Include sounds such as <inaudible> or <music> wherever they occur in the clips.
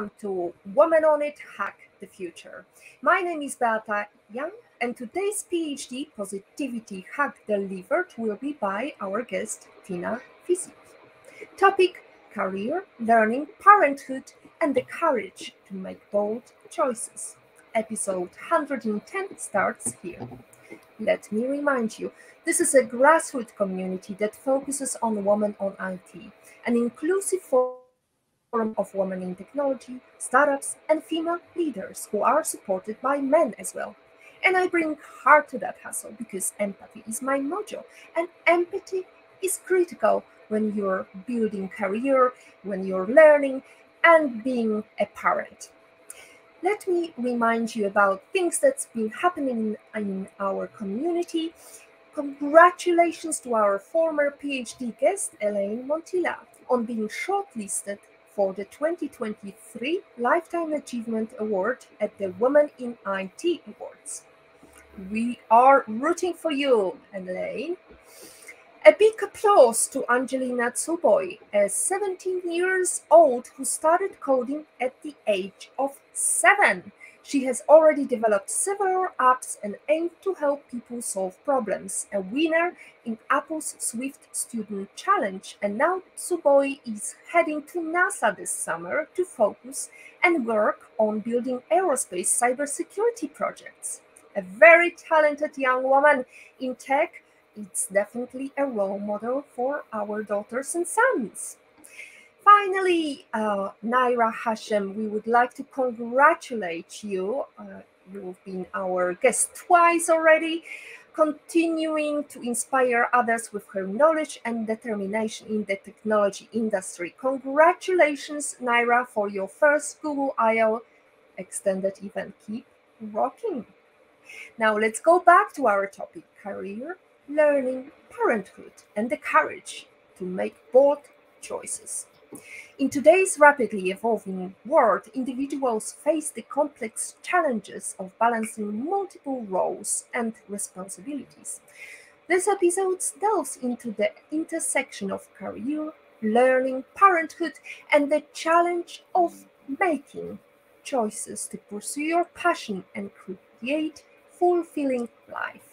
Welcome to Woman on It Hack the Future. My name is Beata Young, and today's PHD Positivity Hack delivered will be by our guest Tina Fisic. Topic Career, Learning, Parenthood, and the Courage to Make Bold Choices. Episode 110 starts here. Let me remind you this is a grassroots community that focuses on women on IT, an inclusive forum of women in technology, startups, and female leaders who are supported by men as well. And I bring heart to that hustle because empathy is my mojo, and empathy is critical when you're building career, when you're learning, and being a parent. Let me remind you about things that's been happening in our community. Congratulations to our former PHD guest, Elaine Montilla, on being shortlisted for the 2023 Lifetime Achievement Award at the Women in IT Awards. We are rooting for you, Elaine. A big applause to Angelina Tsuboi, a 17 years old who started coding at the age of seven. She has already developed several apps and aimed to help people solve problems. A winner in Apple's Swift Student Challenge, and now Tsuboi is heading to NASA this summer to focus and work on building aerospace cybersecurity projects. A very talented young woman in tech, it's definitely a role model for our daughters and sons. Finally, uh, Naira Hashem, we would like to congratulate you. Uh, you've been our guest twice already, continuing to inspire others with her knowledge and determination in the technology industry. Congratulations, Naira, for your first Google I/O extended event. Keep rocking. Now let's go back to our topic career, learning, parenthood, and the courage to make bold choices. In today's rapidly evolving world, individuals face the complex challenges of balancing multiple roles and responsibilities. This episode delves into the intersection of career, learning, parenthood, and the challenge of making choices to pursue your passion and create fulfilling life.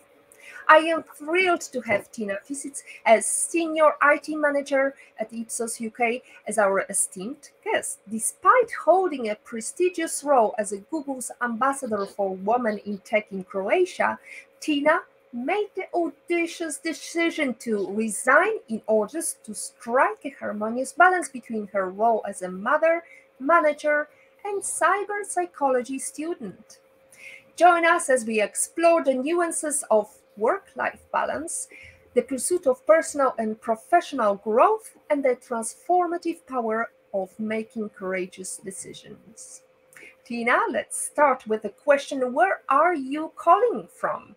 I am thrilled to have Tina Fisic as Senior IT Manager at Ipsos UK as our esteemed guest. Despite holding a prestigious role as a Google's ambassador for women in tech in Croatia, Tina made the audacious decision to resign in order to strike a harmonious balance between her role as a mother, manager, and cyber psychology student. Join us as we explore the nuances of work life balance, the pursuit of personal and professional growth, and the transformative power of making courageous decisions. Tina, let's start with a question Where are you calling from?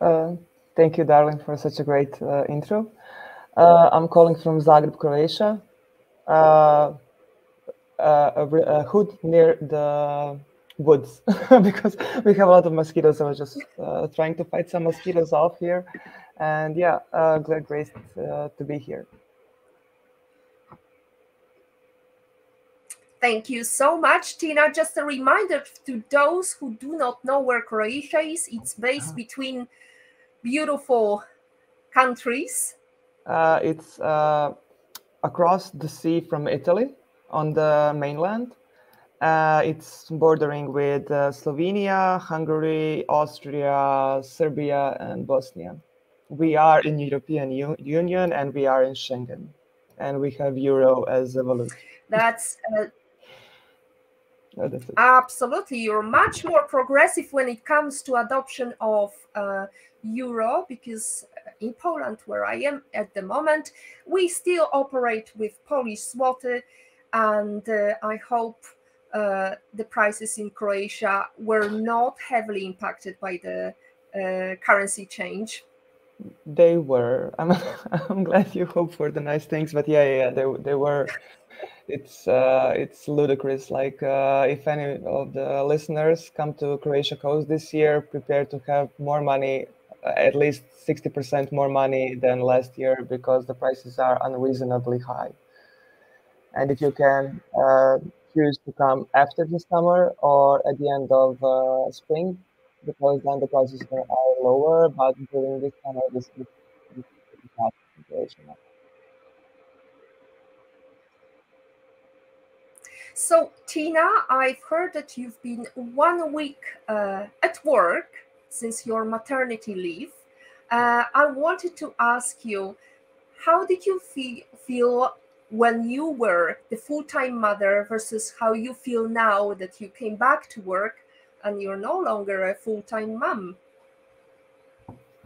Uh, thank you, darling, for such a great uh, intro. Uh, I'm calling from Zagreb, Croatia, uh, uh, a hood near the woods <laughs> because we have a lot of mosquitoes. I was just uh, trying to fight some mosquitoes off here. And yeah, uh, glad Grace uh, to be here. Thank you so much, Tina. Just a reminder to those who do not know where Croatia is, it's based between beautiful countries. Uh, it's uh, across the sea from Italy on the mainland uh, it's bordering with uh, Slovenia, Hungary, Austria, Serbia, and Bosnia. We are in European U- Union and we are in Schengen, and we have euro as a valuta. That's, uh, absolutely. You're much more progressive when it comes to adoption of uh, euro because uh, in Poland, where I am at the moment, we still operate with Polish zloty, and uh, I hope uh, the prices in Croatia were not heavily impacted by the uh, currency change. They were. <laughs> I'm, I'm glad you hope for the nice things, but yeah, yeah, they, they were. It's uh, it's ludicrous. Like uh, if any of the listeners come to Croatia Coast this year, prepare to have more money, uh, at least sixty percent more money than last year, because the prices are unreasonably high. And if you can uh, choose to come after the summer or at the end of uh, spring because then the prices are lower. But during this summer, this is the situation. So, Tina, I've heard that you've been one week uh, at work since your maternity leave. Uh, I wanted to ask you, how did you feel when you were the full-time mother versus how you feel now that you came back to work and you're no longer a full-time mom?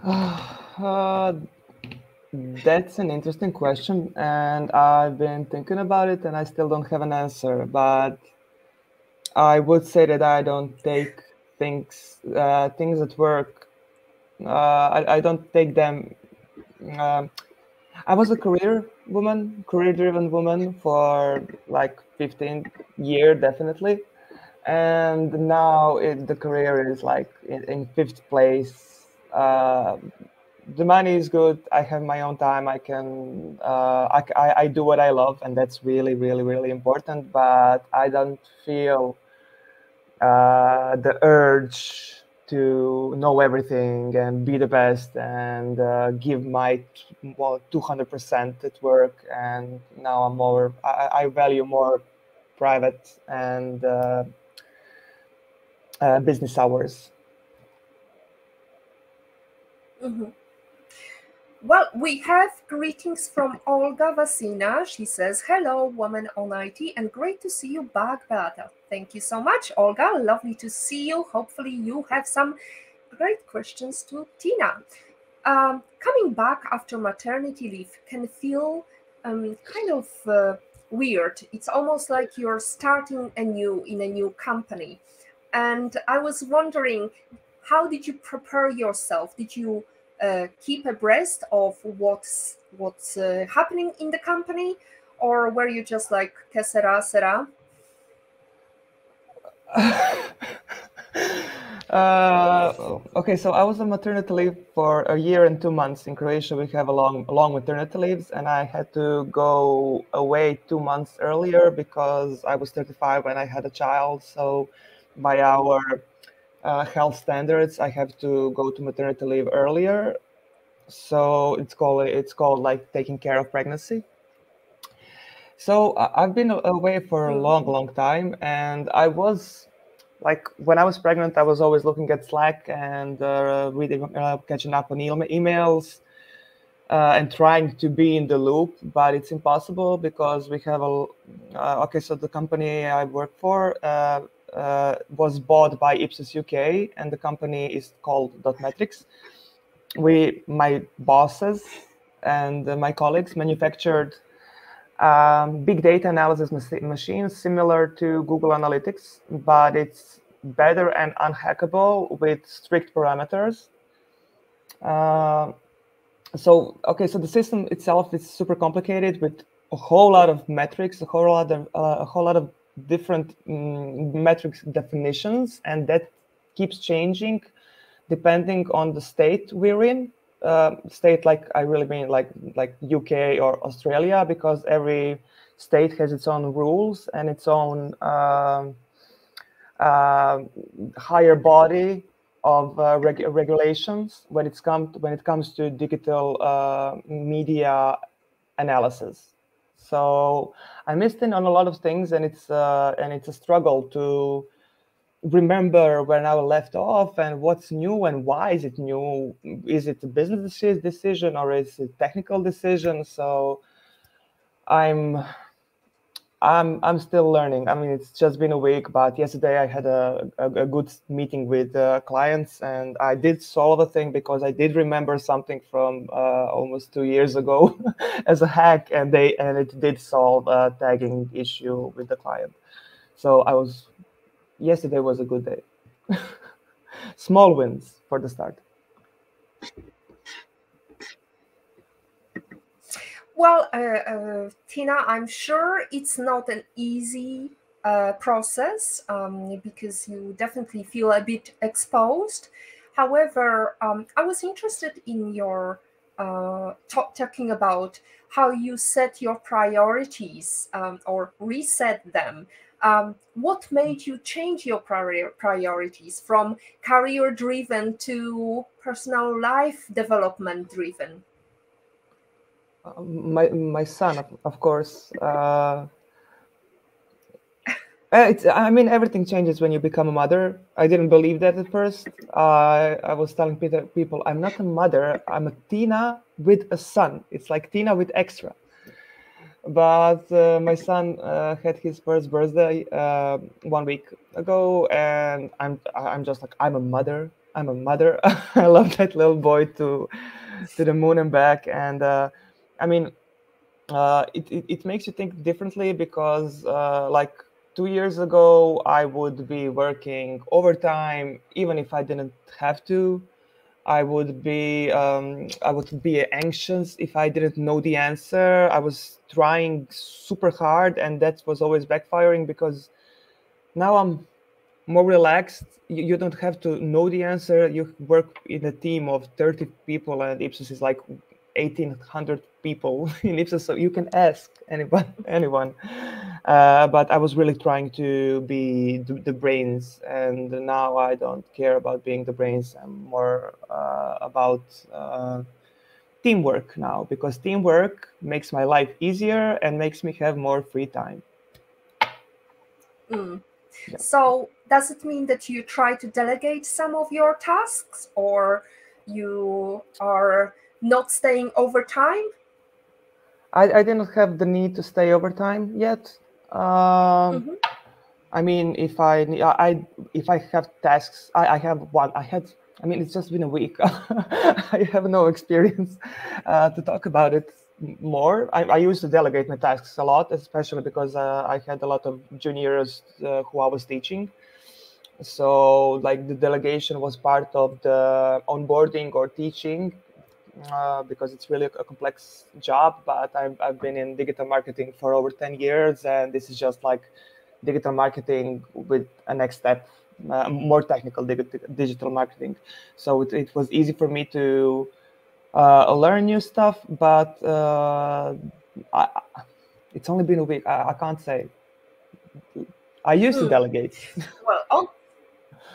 <sighs> Uh, that's an interesting question, and I've been thinking about it, and I still don't have an answer. But I would say that I don't take things uh, things at work. Uh, I, I don't take them. Um, I was a career woman, career-driven woman for like 15 year definitely, and now it, the career is like in, in fifth place. Uh, the money is good. I have my own time. I can uh, I, I do what I love, and that's really really really important. But I don't feel uh, the urge to know everything and be the best and uh, give my well 200% at work. And now I'm more I, I value more private and uh, uh, business hours. Mm-hmm. Well, we have greetings from Olga Vasina. She says, Hello, woman on IT, and great to see you back, Beata. Thank you so much, Olga. Lovely to see you. Hopefully, you have some great questions to Tina. Um, coming back after maternity leave can feel um, kind of uh, weird. It's almost like you're starting anew in a new company. And I was wondering, how did you prepare yourself? Did you uh, keep abreast of what's what's uh, happening in the company, or were you just like que sera sera? <laughs> uh, okay, so I was on maternity leave for a year and two months. In Croatia, we have a long, long maternity leaves, and I had to go away two months earlier because I was 35 when I had a child. So, by our uh, health standards, I have to go to maternity leave earlier. So it's called it's called like taking care of pregnancy. So I've been away for a long, long time, and I was like when I was pregnant, I was always looking at Slack and uh, reading, uh, catching up on emails, uh, and trying to be in the loop. But it's impossible because we have a uh, okay. So the company I work for uh, uh, was bought by Ipsos UK, and the company is called DotMetrics. We, my bosses and my colleagues, manufactured um, big data analysis machines similar to Google Analytics, but it's better and unhackable with strict parameters. Uh, so, okay, so the system itself is super complicated with a whole lot of metrics, a whole lot of uh, a whole lot of different um, metrics definitions, and that keeps changing depending on the state we're in. Uh, state like I really mean like like UK or Australia because every state has its own rules and its own uh, uh, higher body of uh, reg regulations when it's come to, when it comes to digital uh, media analysis. So I missed in on a lot of things, and it's uh, and it's a struggle to remember where I left off and what's new and why is it new? Is it a business decision or is it technical decision? So I'm I'm I'm still learning. I mean, it's just been a week, but yesterday I had a, a, a good meeting with uh, clients, and I did solve a thing because I did remember something from uh, almost two years ago <laughs> as a hack, and they and it did solve a tagging issue with the client. So I was yesterday was a good day. <laughs> Small wins for the start. Well, uh, uh, Tina, I'm sure it's not an easy uh, process um, because you definitely feel a bit exposed. However, um, I was interested in your uh, talk, talking about how you set your priorities um, or reset them Um, what made you change your priori- priorities from career driven to personal life development driven? Uh, my my son, of, course. Uh, uh, it's, I mean, everything changes when you become a mother. I didn't believe that at first. Uh, I was telling Peter, people, I'm not a mother. I'm a Tina with a son. It's like Tina with extra. But uh, my son uh, had his first birthday uh, one week ago, and I'm I'm just like I'm a mother. I'm a mother. <laughs> I love that little boy to to the moon and back. And uh, I mean, it, it, it makes you think differently because like two years ago, I would be working overtime, even if I didn't have to. I would be um, I would be anxious if I didn't know the answer. I was trying super hard, and that was always backfiring because now I'm more relaxed. You, you don't have to know the answer. You work in a team of 30 people, and Ipsos is like 1800 people <laughs> in Ipsos, so you can ask anyone. <laughs> anyone. Uh, but I was really trying to be the, the, brains, and now I don't care about being the brains. I'm more uh, about uh, teamwork now because teamwork makes my life easier and makes me have more free time. Mm. Yeah. So, does it mean that you try to delegate some of your tasks, or you are not staying overtime? I, I didn't have the need to stay overtime yet. Um, mm-hmm. I mean, if I I if I have tasks, I, I have one. I had. I mean, it's just been a week. <laughs> I have no experience uh, to talk about it more. I, I, used to delegate my tasks a lot, especially because uh, I had a lot of juniors uh, who I was teaching. So, like the delegation was part of the onboarding or teaching uh, because it's really a complex job. But I've, I've been in digital marketing for over 10 years, and this is just like digital marketing with a next step, uh, more technical digital marketing. So it, it, was easy for me to uh, learn new stuff, but uh, I, it's only been a week. I, I can't say. I used to hmm. delegate. Well,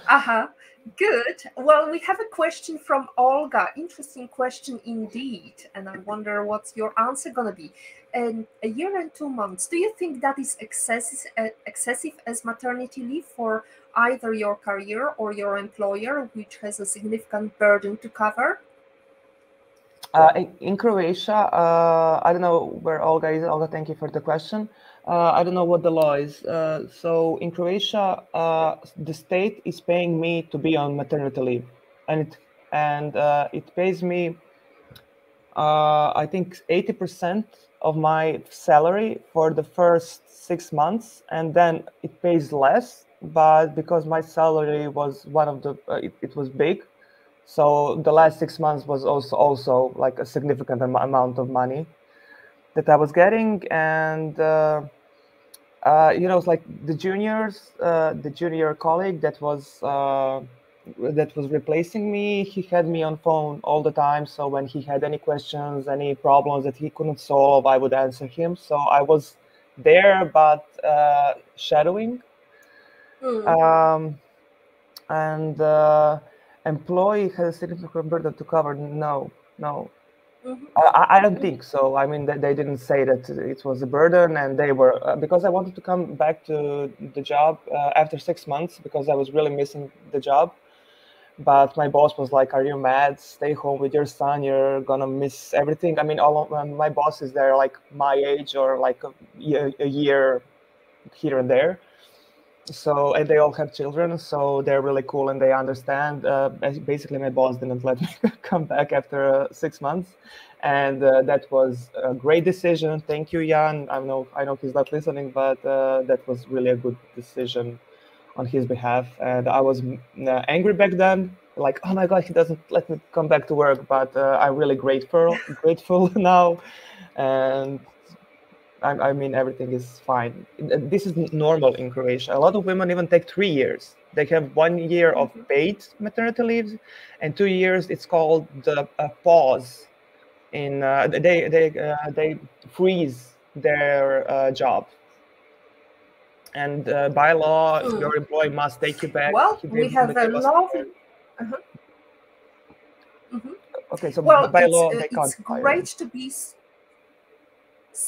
oh, uh huh. Good. Well, we have a question from Olga. Interesting question indeed. And I wonder what's your answer going to be. In a year and two months, do you think that is excessive, uh, excessive as maternity leave for either your career or your employer, which has a significant burden to cover? Uh, in, in, Croatia, uh, I don't know where Olga is. Olga, thank you for the question. Uh, I don't know what the law is. Uh, so in Croatia, uh, the state is paying me to be on maternity leave, and it and uh, it pays me, uh, I think, eighty percent of my salary for the first six months, and then it pays less. But because my salary was one of the, uh, it, it, was big, so the last six months was also also like a significant am- amount of money that I was getting, and uh, you know, it's like the juniors, uh, the junior colleague that was uh, that was replacing me. He had me on phone all the time. So when he had any questions, any problems that he couldn't solve, I would answer him. So I was there, but uh, shadowing. Mm. Um, and uh, employee has a significant burden to cover. No, no. I, I, don't think so. I mean, they, they didn't say that it was a burden, and they were uh, because I wanted to come back to the job uh, after six months because I was really missing the job. But my boss was like, "Are you mad? Stay home with your son. You're gonna miss everything." I mean, all of, um, my bosses they're like my age or like a, a year here and there so and they all have children so they're really cool and they understand uh, basically my boss didn't let <laughs> me come back after uh, six months. And uh, that was a great decision. Thank you jan. I know i know he's not listening but uh, that was really a good decision on his behalf. And i was uh, angry back then like oh my god he doesn't let me come back to work but uh, i'm really grateful grateful <laughs> now. And I, I, mean, everything is fine. This is normal in Croatia. A lot of women even take three years. They have one year of mm-hmm. paid maternity leave, and two years. It's called the pause. In uh, they they uh, they freeze their uh, job. and uh, by law, mm. your employee must take you back. Well, we have a law Uh-huh. Mm-hmm. Okay, so well, by law, they can't. It's great to be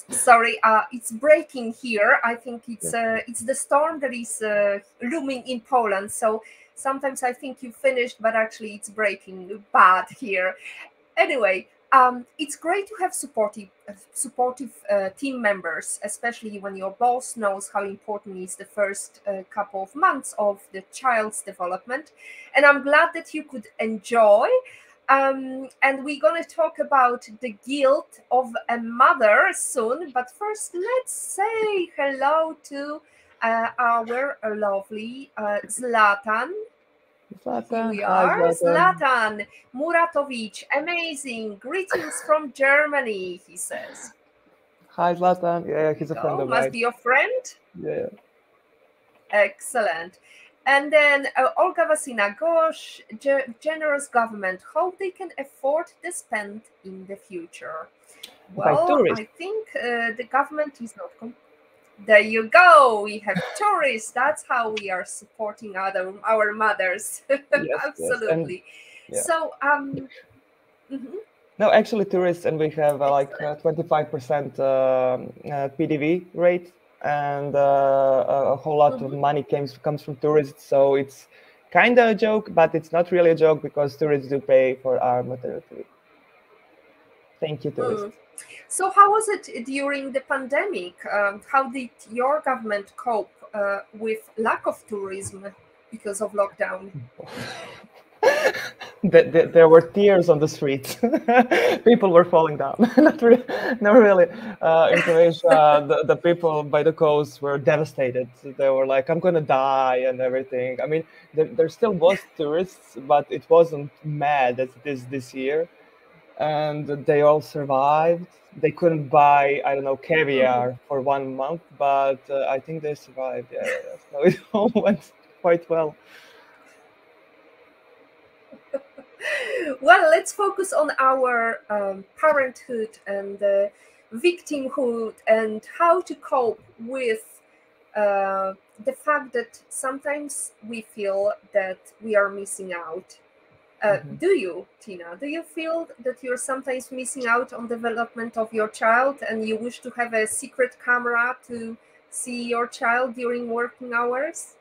sorry uh, it's breaking here. I think it's uh, it's the storm that is uh, looming in poland. So sometimes i think you finished but actually it's breaking bad here. Anyway um, it's great to have supportive uh, supportive uh, team members especially when your boss knows how important is the first uh, couple of months of the child's development. And i'm glad that you could enjoy um, and we're going to talk about the guilt of a mother soon. But first, let's say hello to uh, our lovely uh, Zlatan. Zlatan. Here we are. Hi, Zlatan. Zlatan Muratovic. Amazing. Greetings from Germany, he says. Hi, Zlatan. Yeah, he's a friend oh, of mine. Must be your friend? Yeah. Excellent. And then uh, Olga Vasina, gosh, ge- generous government, how they can afford to spend in the future? Well, I think uh, the government is not. There you go. We have <laughs> tourists. That's how we are supporting other our mothers. <laughs> Yes, Absolutely. Yes. Yeah. So, um, mm-hmm. no, actually, tourists, and we have uh, like twenty five percent um, uh, PDV rate and uh, a whole lot mm-hmm. of money comes comes from tourists. So it's kind of a joke, but it's not really a joke because tourists do pay for our maternity. Thank you, tourists. Mm. So, how was it during the pandemic? Um, how did your government cope uh, with lack of tourism because of lockdown? <laughs> there were tears on the streets. <laughs> people were falling down. <laughs> not, really, not really. Uh, in Croatia, <laughs> the, the people by the coast were devastated. They were like, "I'm gonna die" and everything. I mean, there, there still was tourists, but it wasn't mad as it is this year. And they all survived. They couldn't buy, I don't know, caviar for one month, but uh, I think they survived. Yeah, yeah. So it all went quite well. <laughs> well, let's focus on our um, parenthood and uh, victimhood and how to cope with uh, the fact that sometimes we feel that we are missing out. Uh, mm-hmm. Do you, Tina? Do you feel that you're sometimes missing out on development of your child, and you wish to have a secret camera to see your child during working hours?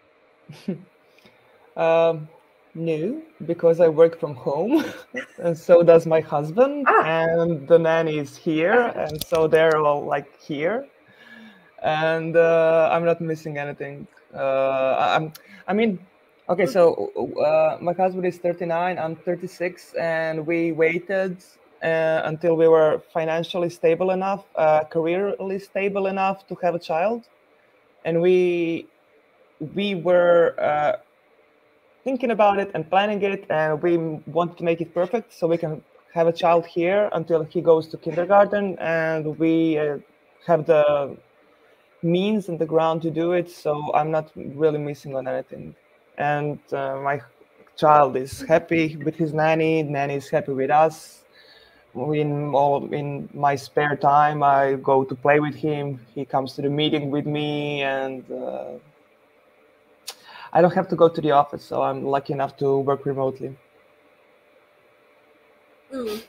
<laughs> um, no, because I work from home, <laughs> and so does my husband, ah. and the nanny is here, and so they're all like here, and uh, I'm not missing anything. Uh, I'm, I mean, okay, so uh, my husband is 39, I'm 36, and we waited uh, until we were financially stable enough, uh, careerly stable enough to have a child, and we we were uh, thinking about it and planning it, and we want to make it perfect so we can have a child here until he goes to kindergarten, and we uh, have the means and the ground to do it. So I'm not really missing on anything, and uh, my child is happy with his nanny. Nanny is happy with us. In all in my spare time, I go to play with him. He comes to the meeting with me, and uh, I don't have to go to the office, so I'm lucky enough to work remotely. Mm.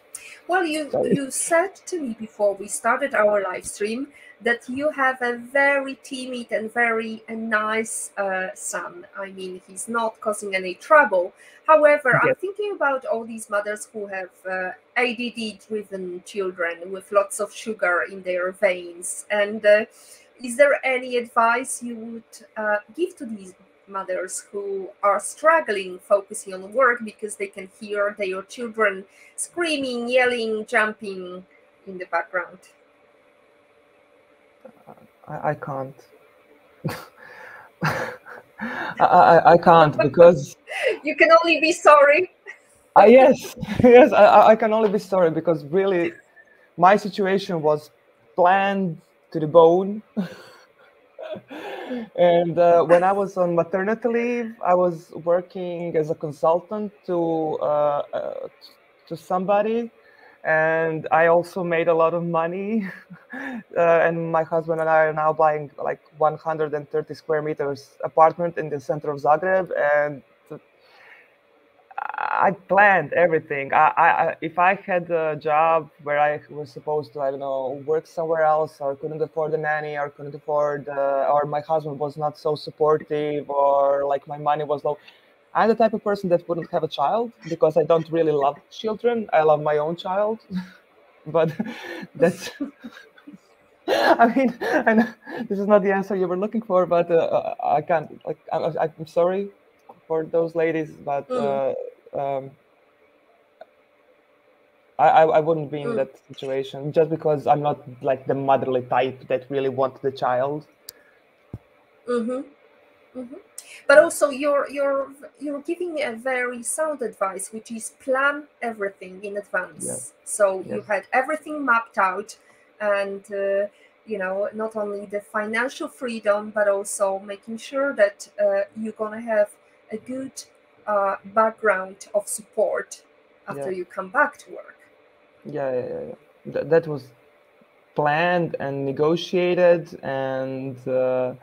Well, you Sorry. you said to me before we started our live stream that you have a very timid and very nice uh, son. I mean, he's not causing any trouble. However, yes. I'm thinking about all these mothers who have uh, ADD-driven children with lots of sugar in their veins. And uh, is there any advice you would uh, give to these mothers who are struggling focusing on work because they can hear their children screaming, yelling, jumping in the background? I, I can't. <laughs> I, I, can't because <laughs> you can only be sorry. uh, yes, <laughs> yes, I, I can only be sorry because really my situation was planned to the bone. And uh, when I was on maternity leave, I was working as a consultant to uh, uh, to somebody, and I also made a lot of money. <laughs> Uh, and my husband and I are now buying like 130 square meters apartment in the center of Zagreb, and I planned everything. I, I, if I had a job where I was supposed to, I don't know, work somewhere else, or couldn't afford a nanny, or couldn't afford, uh, or my husband was not so supportive, or like my money was low, I'm the type of person that wouldn't have a child because I don't really love children. I love my own child, <laughs> but <laughs> that's. <laughs> I mean, and this is not the answer you were looking for, but uh, I can't. Like, I'm, I'm sorry for those ladies, but mm. uh, um, I, I wouldn't be in mm. that situation just because I'm not like the motherly type that really want the child. Mm-hmm. Mm-hmm. But also, you're you're you're giving a very sound advice, which is plan everything in advance. So yes. you had everything mapped out, and uh, you know not only the financial freedom, but also making sure that uh, you're gonna have a good uh, background of support after yeah. you come back to work. Yeah, yeah, yeah. Th- that was planned and negotiated and. Uh,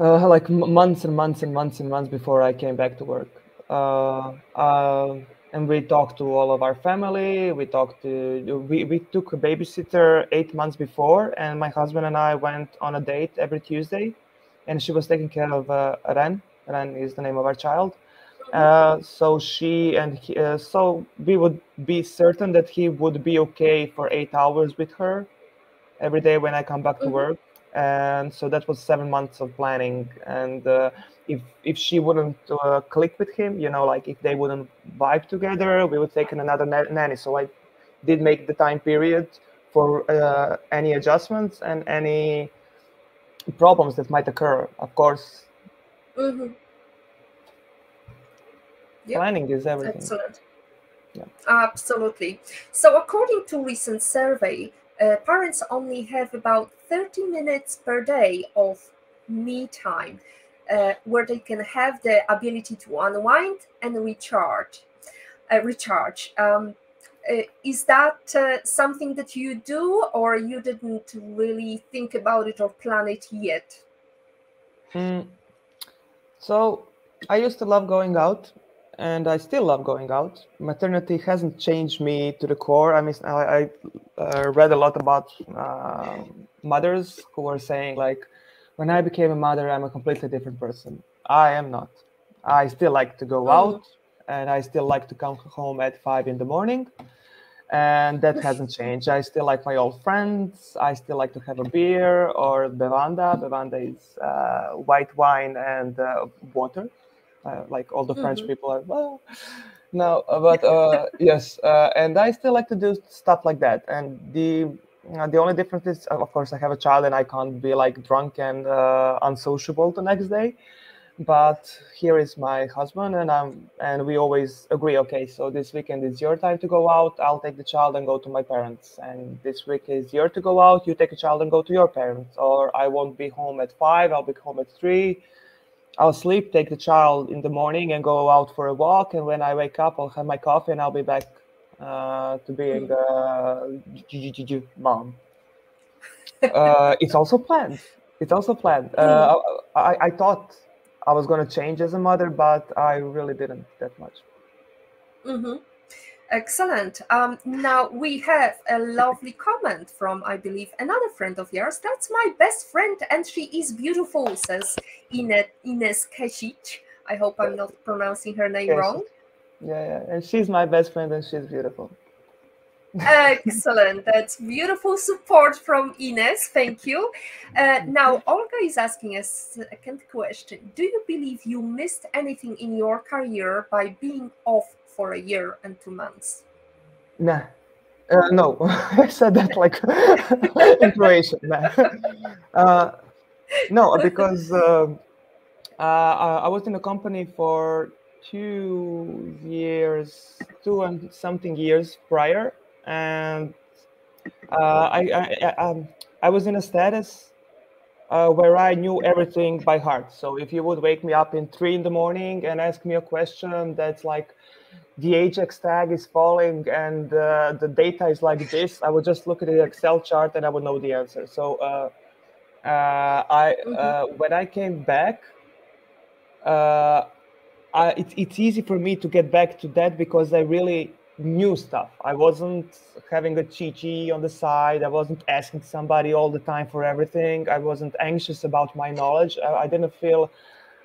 uh, like months and months and months and months before I came back to work. Uh, uh, and we talked to all of our family. We talked to we, we took a babysitter eight months before, and my husband and I went on a date every Tuesday, and she was taking care of uh, Ren. Ren is the name of our child. Uh, so she and he, uh, so we would be certain that he would be okay for eight hours with her every day when I come back to mm-hmm. work and so that was seven months of planning and uh, if if she wouldn't uh, click with him you know like if they wouldn't vibe together we would take in another nanny so i did make the time period for uh, any adjustments and any problems that might occur of course mm-hmm. yep. planning is everything excellent yeah. absolutely so according to recent survey uh, parents only have about 30 minutes per day of me time uh, where they can have the ability to unwind and recharge. Uh, recharge. Um, uh, is that uh, something that you do, or you didn't really think about it or plan it yet? Mm. So I used to love going out and I still love going out. Maternity hasn't changed me to the core. I mean, I, I uh, read a lot about uh, mothers who were saying like, when I became a mother, I'm a completely different person. I am not. I still like to go mm. out, and I still like to come home at five in the morning, and that hasn't changed. I still like my old friends. I still like to have a beer or bevanda. Bevanda is uh, white wine and uh, water uh, like all the mm-hmm. French people are well. No, uh, but uh, <laughs> yes, uh, and I still like to do stuff like that. And the uh, the only difference is, of course, I have a child and I can't be like drunk and uh, unsociable the next day. But here is my husband, and I'm and we always agree. Okay, so this weekend is your time to go out. I'll take the child and go to my parents. And this week is your to go out. You take a child and go to your parents. Or I won't be home at five. I'll be home at three I'll sleep, take the child in the morning, and go out for a walk. And when I wake up, I'll have my coffee, and I'll be back uh, to being a mom. <laughs> uh, it's also planned. It's also planned. Uh, hmm. I, I thought I was going to change as a mother, but I really didn't that much. Mm-hmm. Excellent. Um, now we have a lovely comment from, I believe, another friend of yours. That's my best friend, and she is beautiful, says Ines, Ines Kesic. I hope I'm not pronouncing her name wrong. Yeah, yeah, and she's my best friend, and she's beautiful. Excellent. That's beautiful support from Ines. Thank you. Uh, now, Olga is asking a second question. Do you believe you missed anything in your career by being off for a year and two months? Nah. Uh, no, <laughs> I said that like <laughs> in Croatian. Nah. <laughs> Uh, no, because uh, uh, I was in a company for two years, two and something years prior, and uh, I I, um, I was in a status uh, where I knew everything by heart. So if you would wake me up in three in the morning and ask me a question that's like, the ajax tag is falling and uh, the data is like this i would just look at the excel chart and i would know the answer so uh, uh, i uh, when i came back uh, I, it, it's easy for me to get back to that because i really knew stuff. I wasn't having a sheet on the side. I wasn't asking somebody all the time for everything. I wasn't anxious about my knowledge. I, I didn't feel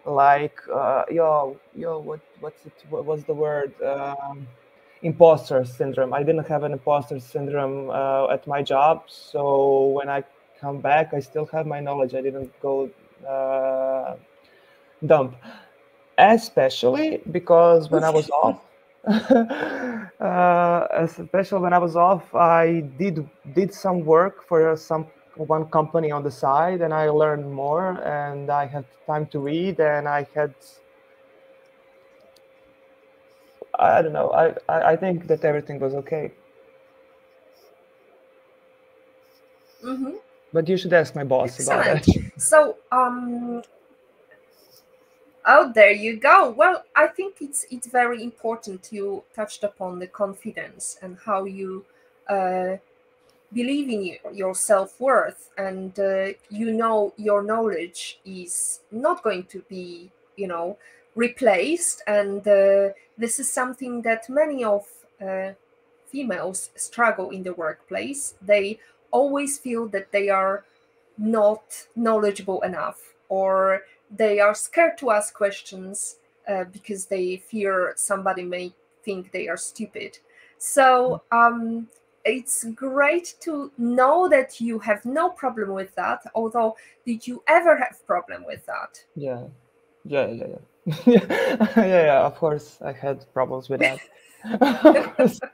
like uh, yo yo what what's it what was the word? Um, imposter syndrome. I didn't have an imposter syndrome uh, at my job. So when i come back i still have my knowledge. I didn't go uh, dump. Especially because when i was off <laughs> uh, especially when i was off i did did some work for some one company on the side and I learned more and I had time to read and I had I don't know I, I, I think that everything was okay. Mhm. but you should ask my boss about that So, um, oh, there you go. Well, I think it's it's very important you touched upon the confidence and how you uh, believe in your, self worth, and uh, you know your knowledge is not going to be, you know, replaced. And uh, this is something that many of uh, females struggle in the workplace. They always feel that they are not knowledgeable enough or they are scared to ask questions uh, because they fear somebody may think they are stupid. So um, it's great to know that you have no problem with that although did you ever have problem with that? Yeah. Yeah yeah yeah. <laughs> Yeah yeah of course I had problems with that. <laughs>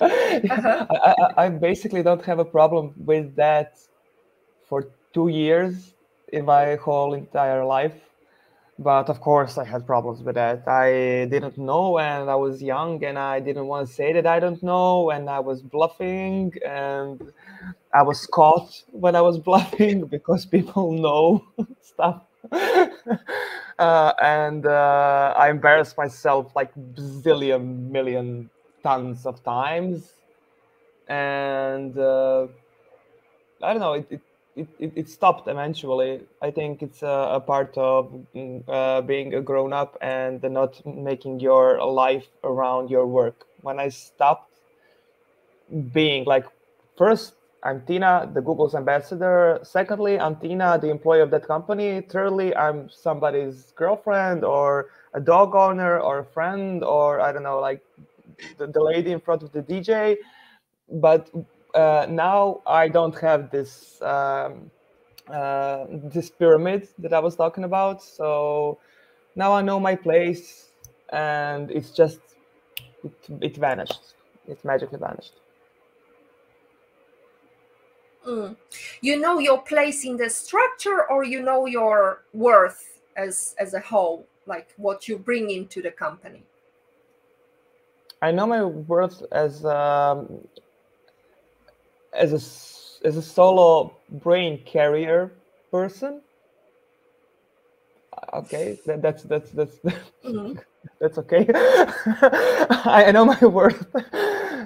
Uh-huh. I, I, I basically don't have a problem with that for two years in my whole entire life. But of course, I had problems with that. I didn't know, and I was young, and I didn't want to say that I don't know, and I was bluffing, and I was caught when I was <laughs> bluffing because people know <laughs> stuff. <laughs> uh, and uh, I embarrassed myself like zillion million tons of times and uh, i don't know it, it it, it, it stopped eventually. I think it's a, a part of mm, uh, being a grown up and not making your life around your work. When i stopped being like first i'm tina the google's ambassador. Secondly i'm tina the employee of that company. Thirdly i'm somebody's girlfriend or a dog owner or a friend or i don't know like the, the lady in front of the DJ, but uh, now I don't have this um, uh, this pyramid that I was talking about. So now I know my place, and it's just it, it vanished. It magically vanished. Mm. you know your place in the structure or you know your worth as as a whole like what you bring into the company I know my worth as um, as a as a solo brain carrier person. Okay, that, that's that's that's Mhm. <laughs> that's okay. <laughs> I, I know my <laughs> worth,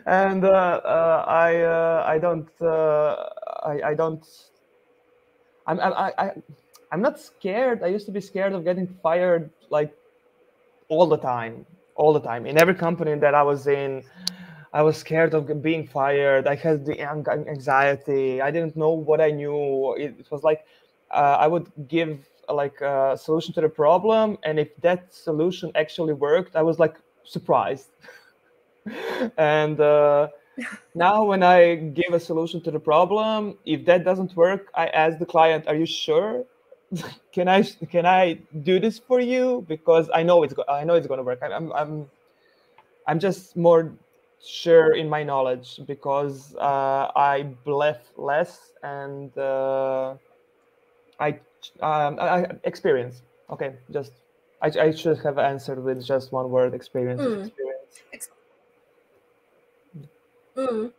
and uh, uh, I uh, I don't uh, I I don't. I'm I'm I, I I'm not scared. I used to be scared of getting fired like all the time, all the time. In every company that I was in, I was scared of being fired. I had the anxiety. I didn't know what I knew. It, was like uh, I would give like a solution to the problem, and if that solution actually worked, I was like surprised. <laughs> and uh, <laughs> now, when I give a solution to the problem, if that doesn't work, I ask the client, "Are you sure? <laughs> can I can I do this for you? Because I know it's go- I know it's going to work. I'm I'm, I'm just more sure in my knowledge because uh, I bluff less and uh, I um, I I- experience. Okay, just I, I should have answered with just one word: experience. Mm. Experience. Mm.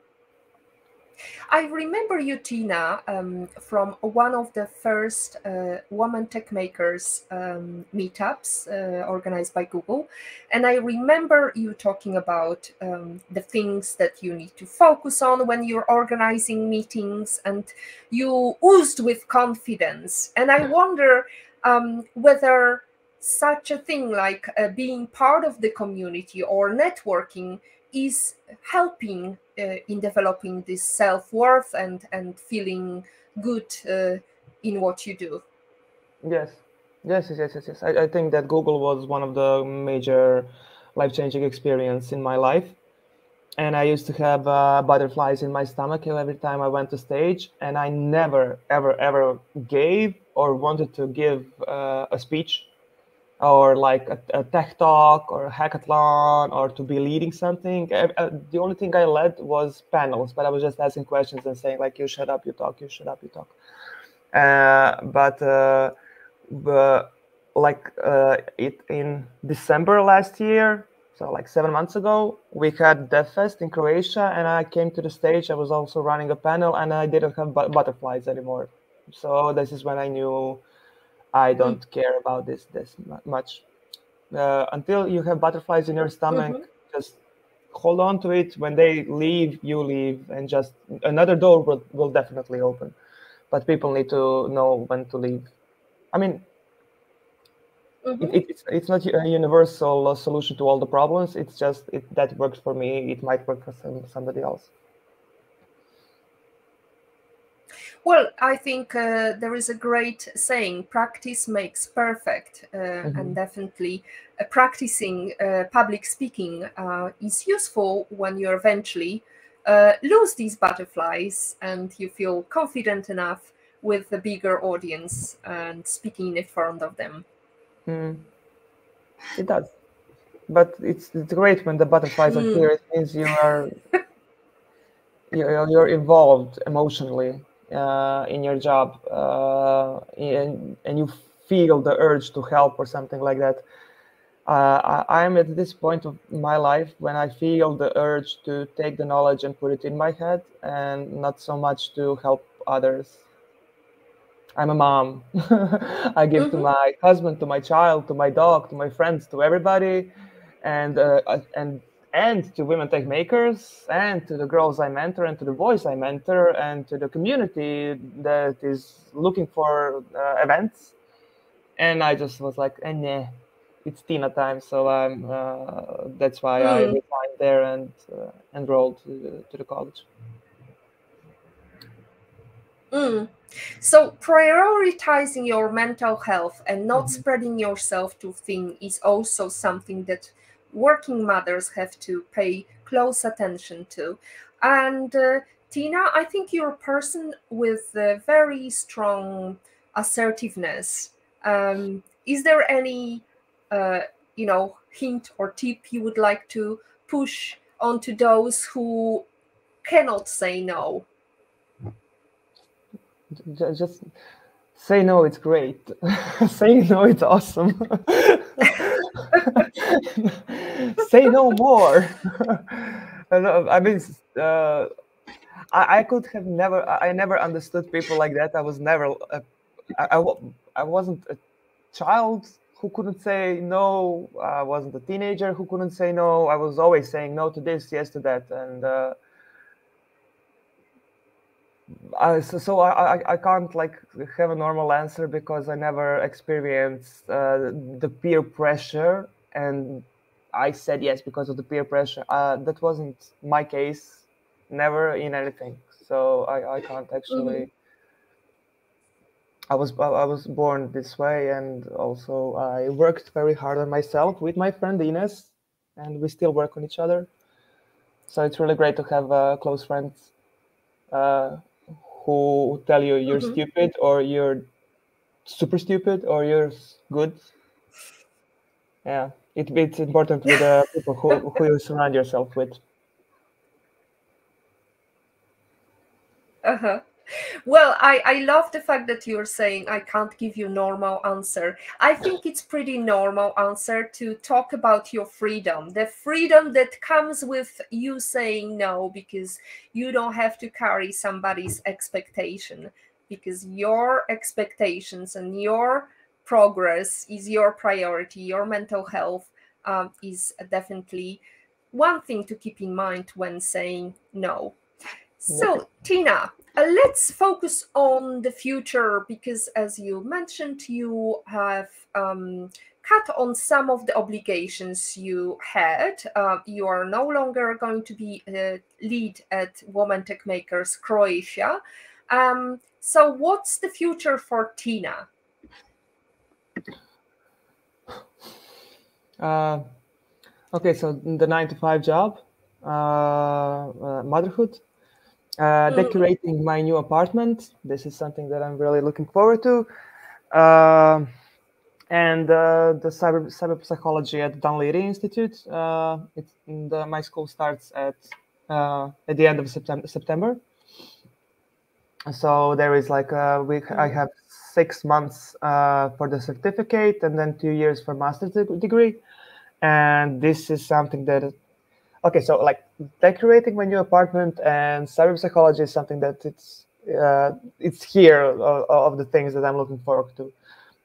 I remember you, Tina, um, from one of the first uh, Women Techmakers um, meetups uh, organized by Google. And I remember you talking about um, the things that you need to focus on when you're organizing meetings, and you oozed with confidence. And I wonder um, whether such a thing like uh, being part of the community or networking is helping uh, in developing this self-worth and and feeling good uh, in what you do. Yes. Yes yes yes yes I, I think that google was one of the major life-changing experience in my life. And i used to have uh, butterflies in my stomach every time i went to stage. And i never ever ever gave or wanted to give uh, a speech or like a, a, tech talk or a hackathon or to be leading something. Uh, the only thing I led was panels, but I was just asking questions and saying like, "You shut up, you talk. You shut up, you talk." Uh, but uh, but like uh, it in December last year, so like seven months ago, we had DevFest in Croatia, and I came to the stage. I was also running a panel, and I didn't have butterflies anymore. So this is when I knew I hmm. don't mm. care about this this much. Uh, until you have butterflies in your stomach, mm-hmm. just hold on to it. When they leave, you leave, and just another door will, will definitely open. But people need to know when to leave. I mean, mm-hmm. it, it's it's not a universal solution to all the problems. It's just it, that works for me. It might work for some, somebody else. Well, I think uh, there is a great saying practice makes perfect. Uh, mm-hmm. And definitely uh, practicing uh, public speaking uh, is useful when you eventually uh, lose these butterflies and you feel confident enough with a bigger audience and speaking in front of them. Mm. It does. But it's, it's great when the butterflies mm. appear. It means you are <laughs> you're, you're involved emotionally uh, in your job uh, and, and you feel the urge to help or something like that. Uh, I, am at this point of my life when I feel the urge to take the knowledge and put it in my head and not so much to help others. I'm a mom. <laughs> I give mm-hmm. to my husband, to my child, to my dog, to my friends, to everybody. And uh, and and to Women Techmakers and to the girls I mentor and to the boys I mentor and to the community that is looking for uh, events. And I just was like, eh, nah, it's Tina time. So I'm, uh, that's why. I hmm. resigned there and uh, enrolled to, to, the college. Mm. So prioritizing your mental health and not mm-hmm. spreading yourself too thin is also something that working mothers have to pay close attention to. And uh, Tina, I think you're a person with a very strong assertiveness. Um, is there any, uh, you know, hint or tip you would like to push onto those who cannot say no? Just say no, it's great. <laughs> Saying no, it's awesome. <laughs> <laughs> say no more. <laughs> I mean, uh, I, I, could have never, I never understood people like that. I was never, a, I, I, I wasn't a child who couldn't say no. I wasn't a teenager who couldn't say no. I was always saying no to this, yes to that. And, uh, I, so, so I, I can't like have a normal answer because I never experienced uh, the peer pressure and I said yes because of the peer pressure. Uh, that wasn't my case, never in anything. So I, I can't actually. Mm-hmm. I was I was born this way, and also I worked very hard on myself with my friend Ines, and we still work on each other. So it's really great to have uh, close friends uh, who tell you you're mm-hmm. stupid or you're super stupid or you're good. Yeah it, it's important with the <laughs> people who, who you surround yourself with. Uh-huh. Well, I, I love the fact that you're saying I can't give you normal answer. I think it's pretty normal answer to talk about your freedom, the freedom that comes with you saying no because you don't have to carry somebody's expectation because your expectations and your progress is your priority. Your mental health um, is definitely one thing to keep in mind when saying no. So, Tina, uh, let's focus on the future because, as you mentioned, you have um, cut on some of the obligations you had. Uh, you are no longer going to be a lead at Women Techmakers Croatia. Um, so, what's the future for Tina? Uh, okay, so the nine to five job, uh, uh motherhood, uh, mm. decorating my new apartment. This is something that I'm really looking forward to. Uh, and uh, the cyber cyber psychology at Dún Laoghaire Institute. Uh, it's the, my school starts at uh, at the end of September. September. So there is like a week. I mm. have six months uh, for the certificate, and then two years for master's degree. And this is something that okay so like decorating my new apartment and cyber psychology is something that it's uh, it's here of, of, the things that i'm looking forward to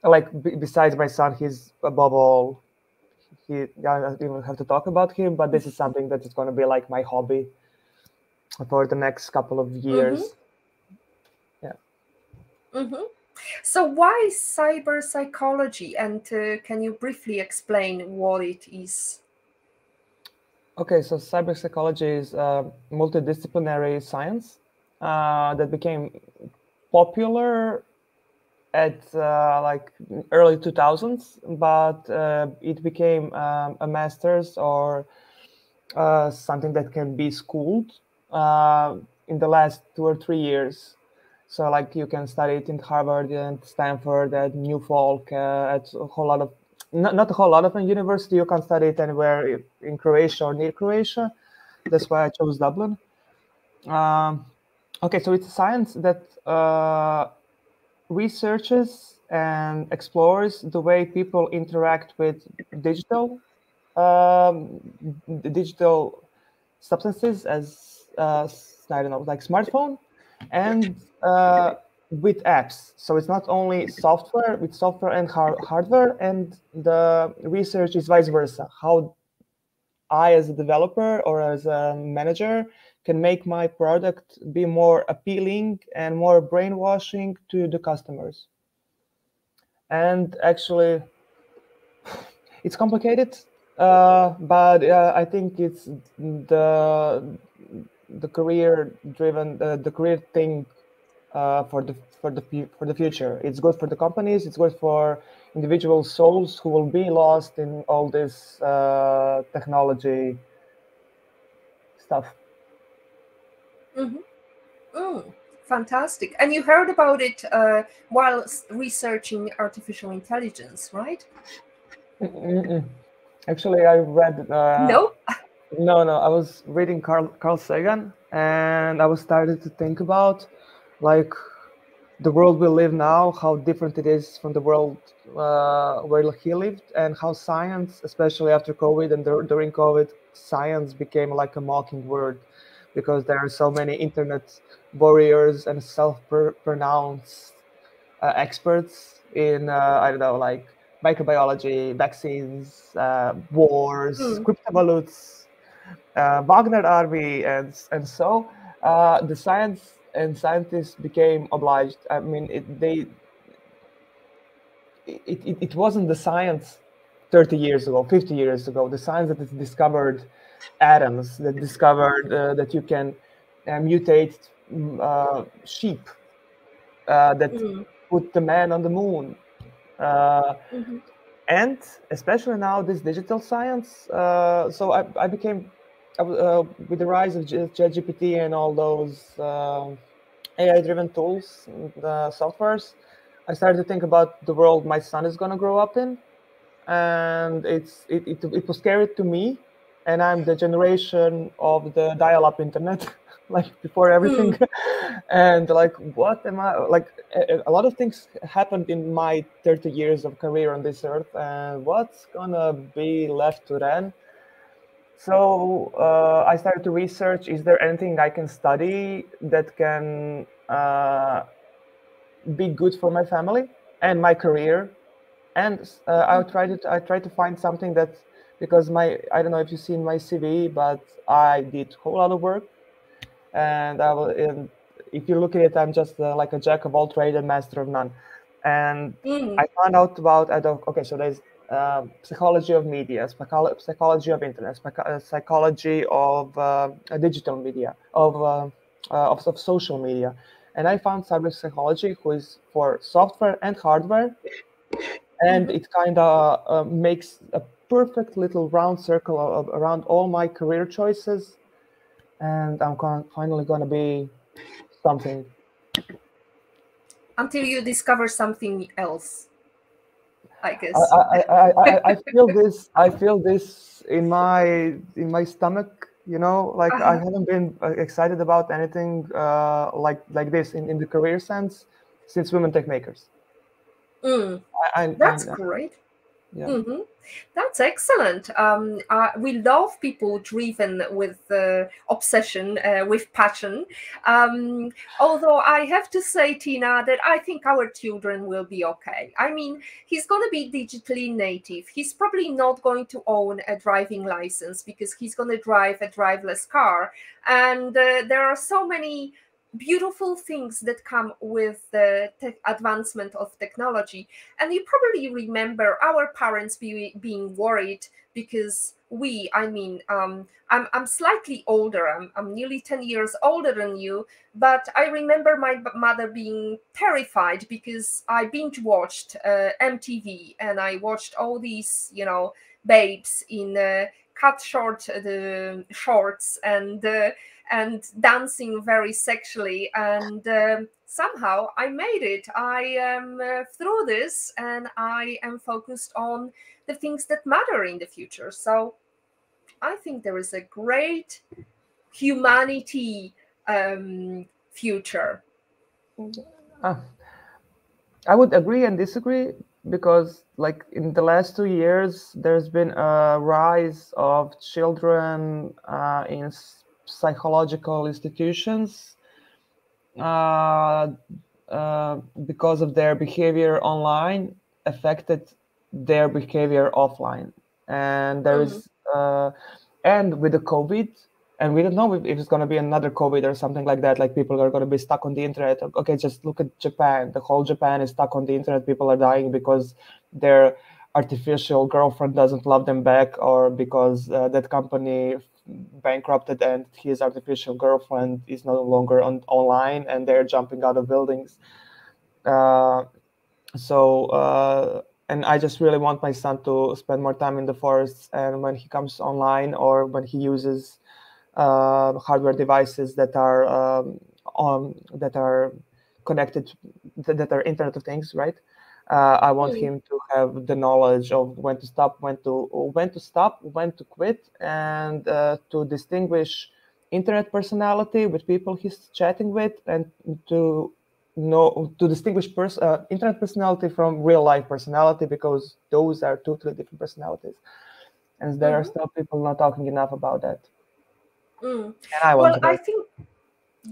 like b- besides my son he's above all he i don't even have to talk about him but this is something that is going to be like my hobby for the next couple of years mm-hmm. yeah mm-hmm. so why cyber psychology and uh, can you briefly explain what it is Okay, so cyber psychology is a multidisciplinary science uh, that became popular at uh, like early 2000s, but uh, it became um, a master's or uh, something that can be schooled uh, in the last two or three years. So like you can study it in Harvard and Stanford, at New Folk, uh, at a whole lot of not, not a whole lot of a university. You can study it anywhere in Croatia or near Croatia. That's why I chose Dublin. Um, okay, so it's a science that uh, researches and explores the way people interact with digital um, digital substances as uh, I don't know, like smartphone, and uh, with apps. So it's not only software, with software and hard- hardware, and the research is vice versa. How I, as a developer or as a manager, can make my product be more appealing and more brainwashing to the customers. And actually, <sighs> it's complicated, uh, but uh, I think it's the the career driven, uh, the career thing uh, for the for the for the future. It's good for the companies. It's good for individual souls who will be lost in all this uh, technology stuff. Mm-hmm. Mm, fantastic! And you heard about it uh, while researching artificial intelligence, right? Mm-mm. Actually, I read. Uh, no. No, no. I was reading Carl Carl Sagan, and I was started to think about like the world we live now, how different it is from the world uh, where he lived, and how science, especially after COVID and during COVID, science became like a mocking word because there are so many internet warriors and self-pronounced uh, experts in uh, I don't know like microbiology, vaccines, uh, wars, mm. cryptovalues, uh, Wagner army, and and so uh, the science and scientists became obliged. I mean, it, they it, it, it wasn't the science 30 years ago, 50 years ago, the science that discovered atoms, that discovered uh, that you can uh, mutate mm, uh, sheep, uh, that mm-hmm. put the man on the moon. Uh, mm-hmm. And especially now, this digital science. Uh, so I, I became uh, with the rise of ChatGPT and all those uh, AI-driven tools, the softwares, I started to think about the world my son is going to grow up in, and it's it, it, it was scary to me, and I'm the generation of the dial-up internet. <laughs> like before everything mm. <laughs> and like what am i like a, a, lot of things happened in my 30 years of career on this earth and what's gonna be left to then so uh, i started to research is there anything i can study that can uh, be good for my family and my career and uh, i tried to i tried to find something that because my i don't know if you've seen my cv but i did a whole lot of work and I will. And if you look at it, I'm just uh, like a jack of all trades and master of none. And mm. I found out about I don't. Okay, so there's uh, psychology of media, psychology of internet, uh, psychology of uh, digital media, of, uh, uh, of, of social media, and I found cyber psychology, who is for software and hardware, and it kind of makes a perfect little round circle of, around all my career choices. And I'm finally going to be something. Until you discover something else, I guess. I, I, I, I, feel this. I feel this in my in my stomach. You know, like uh-huh. I haven't been uh, excited about anything uh, like like this in, in the career sense since Women Techmakers. Mm. I, That's great. Yeah. Mm-hmm. That's excellent. Um, uh, we love people driven with uh, obsession, uh, with passion. Um, although I have to say, Tina, that I think our children will be okay. I mean, he's going to be digitally native. He's probably not going to own a driving license because he's going to drive a driveless car. And uh, there are so many beautiful things that come with the advancement of technology. And you probably remember our parents be, being worried because we, I mean, um, I'm, I'm slightly older, I'm, I'm nearly 10 years older than you, but I remember my mother being terrified because I binge watched uh, MTV and I watched all these, you know, babes in uh, cut short uh, shorts and uh, and dancing very sexually. And um, somehow I made it. I am uh, through this and I am focused on the things that matter in the future. So I think there is a great humanity um, future. Uh, I would agree and disagree because like in the last two years there's been a rise of children uh, in psychological institutions uh, uh, because of their behavior online affected their behavior offline. And there is uh, and with the covid and we don't know if, if it's going to be another covid or something like that like people are going to be stuck on the internet. Okay just look at japan. The whole japan is stuck on the internet. People are dying because their artificial girlfriend doesn't love them back or because uh, that company bankrupted and his artificial girlfriend is no longer on online and they're jumping out of buildings. Uh, so uh, and i just really want my son to spend more time in the forests and when he comes online or when he uses uh, hardware devices that are um, on that are connected that are internet of things right uh, I want mm. him to have the knowledge of when to stop, when to when to stop, when to quit, and uh, to distinguish internet personality with people he's chatting with, and to know to distinguish pers- uh, internet personality from real life personality because those are totally different personalities, and there mm-hmm. are still people not talking enough about that. Mm. I well, I think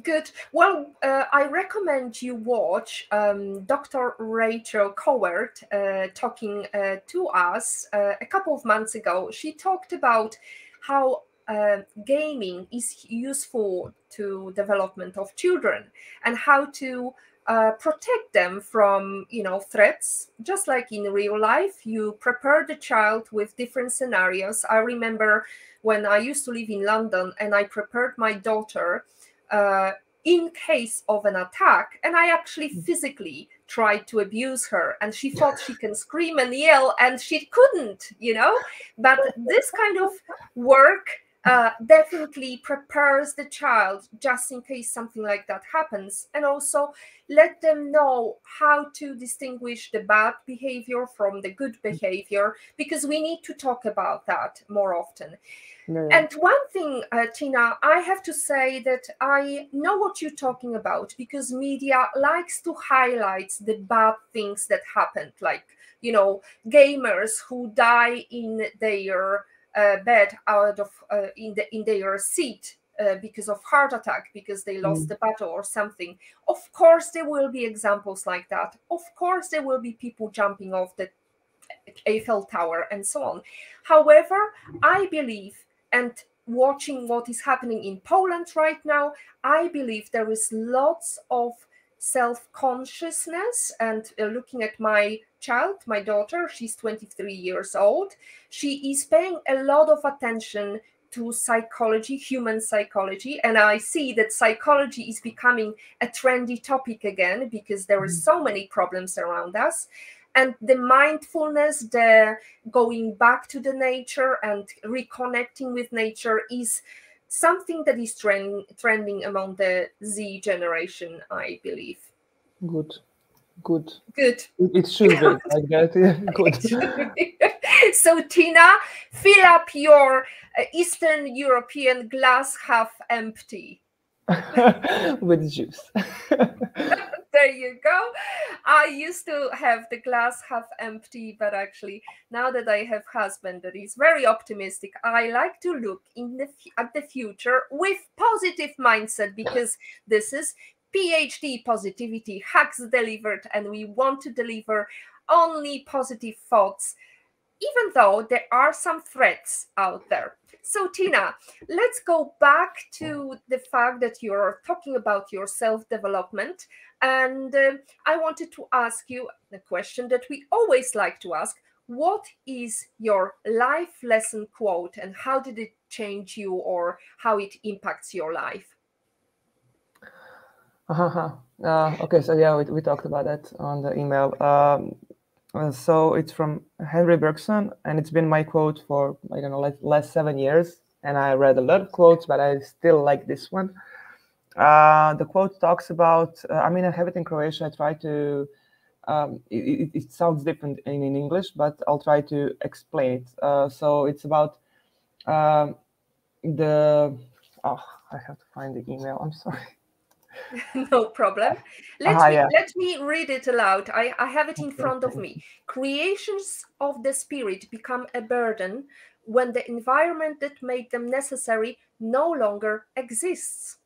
Good. Well, uh, I recommend you watch um, Dr. Rachel Cowart uh, talking uh, to us uh, a couple of months ago. She talked about how uh, gaming is useful to development of children and how to uh, protect them from you know threats just like in real life you prepare the child with different scenarios i remember when i used to live in london and i prepared my daughter uh, in case of an attack. And I actually hmm. physically tried to abuse her, and she thought she can scream and yell, and she couldn't, you know. But this kind of work uh, definitely prepares the child just in case something like that happens. And also let them know how to distinguish the bad behavior from the good behavior because we need to talk about that more often. And one thing uh, tina i have to say that i know what you're talking about because media likes to highlight the bad things that happened like you know gamers who die in their bed out of uh, in the in their seat uh, because of heart attack because they lost mm. the battle or something. Of course there will be examples like that. Of course there will be people jumping off the eiffel tower and so on. However i believe and watching what is happening in poland right now i believe there is lots of self-consciousness and uh, looking at my child my daughter she's 23 years old she is paying a lot of attention to psychology human psychology and i see that psychology is becoming a trendy topic again because there are mm-hmm. so many problems around us and the mindfulness the going back to the nature and reconnecting with nature is something that is trend, trending among the Z generation, I believe. Good. Good. Good. It, should be like that. Yeah. Good. <laughs> so, Tina, fill up your uh, Eastern European glass half empty. <laughs> With juice. <laughs> there you go. I used to have the glass half empty, but actually now that I have husband that is very optimistic, I like to look in the at the future with positive mindset because this is PHD positivity hacks delivered, and we want to deliver only positive thoughts, even though there are some threats out there. So, Tina, let's go back to the fact that you're talking about your self development. And uh, I wanted to ask you the question that we always like to ask What is your life lesson quote, and how did it change you or how it impacts your life? Uh-huh. <laughs> Uh, okay, so yeah, we, we talked about that on the email. Um, uh, so it's from Henri Bergson, and it's been my quote for I don't know like last seven years. And I read a lot of quotes, but I still like this one. Uh, the quote talks about. Uh, I mean, I have it in Croatian. I try to. Um, it, it, sounds different in, in English, but I'll try to explain it. Uh, so it's about um, the. Oh, I have to find the email. I'm sorry. <laughs> no problem. Let, uh, me, yeah. let me read it aloud. I, I have it in front of me. Creations of the spirit become a burden when the environment that made them necessary no longer exists.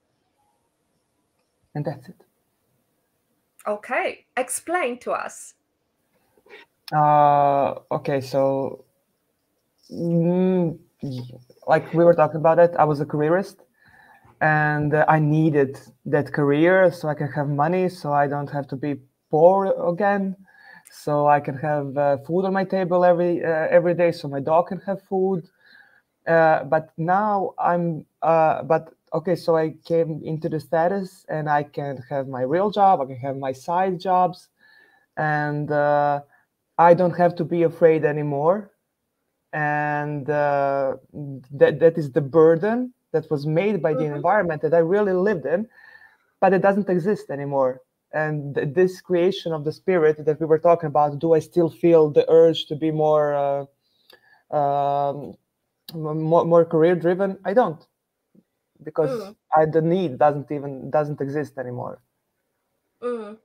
And that's it. Okay, explain to us. Uh, okay, so mm, like we were talking about it, I was a careerist and uh, I needed that career so I can have money, so I don't have to be poor again, so I can have uh, food on my table every uh, every day, so my dog can have food. Uh, but now I'm, uh, but okay, so I came into the status, and I can have my real job, I can have my side jobs, and uh, I don't have to be afraid anymore. And that that is the burden that was made by the mm-hmm. environment that I really lived in, but it doesn't exist anymore. And th- this creation of the spirit that we were talking about, do I still feel the urge to be more uh, um, more, more career driven? I don't, because mm. I, the need doesn't even doesn't exist anymore. Mm.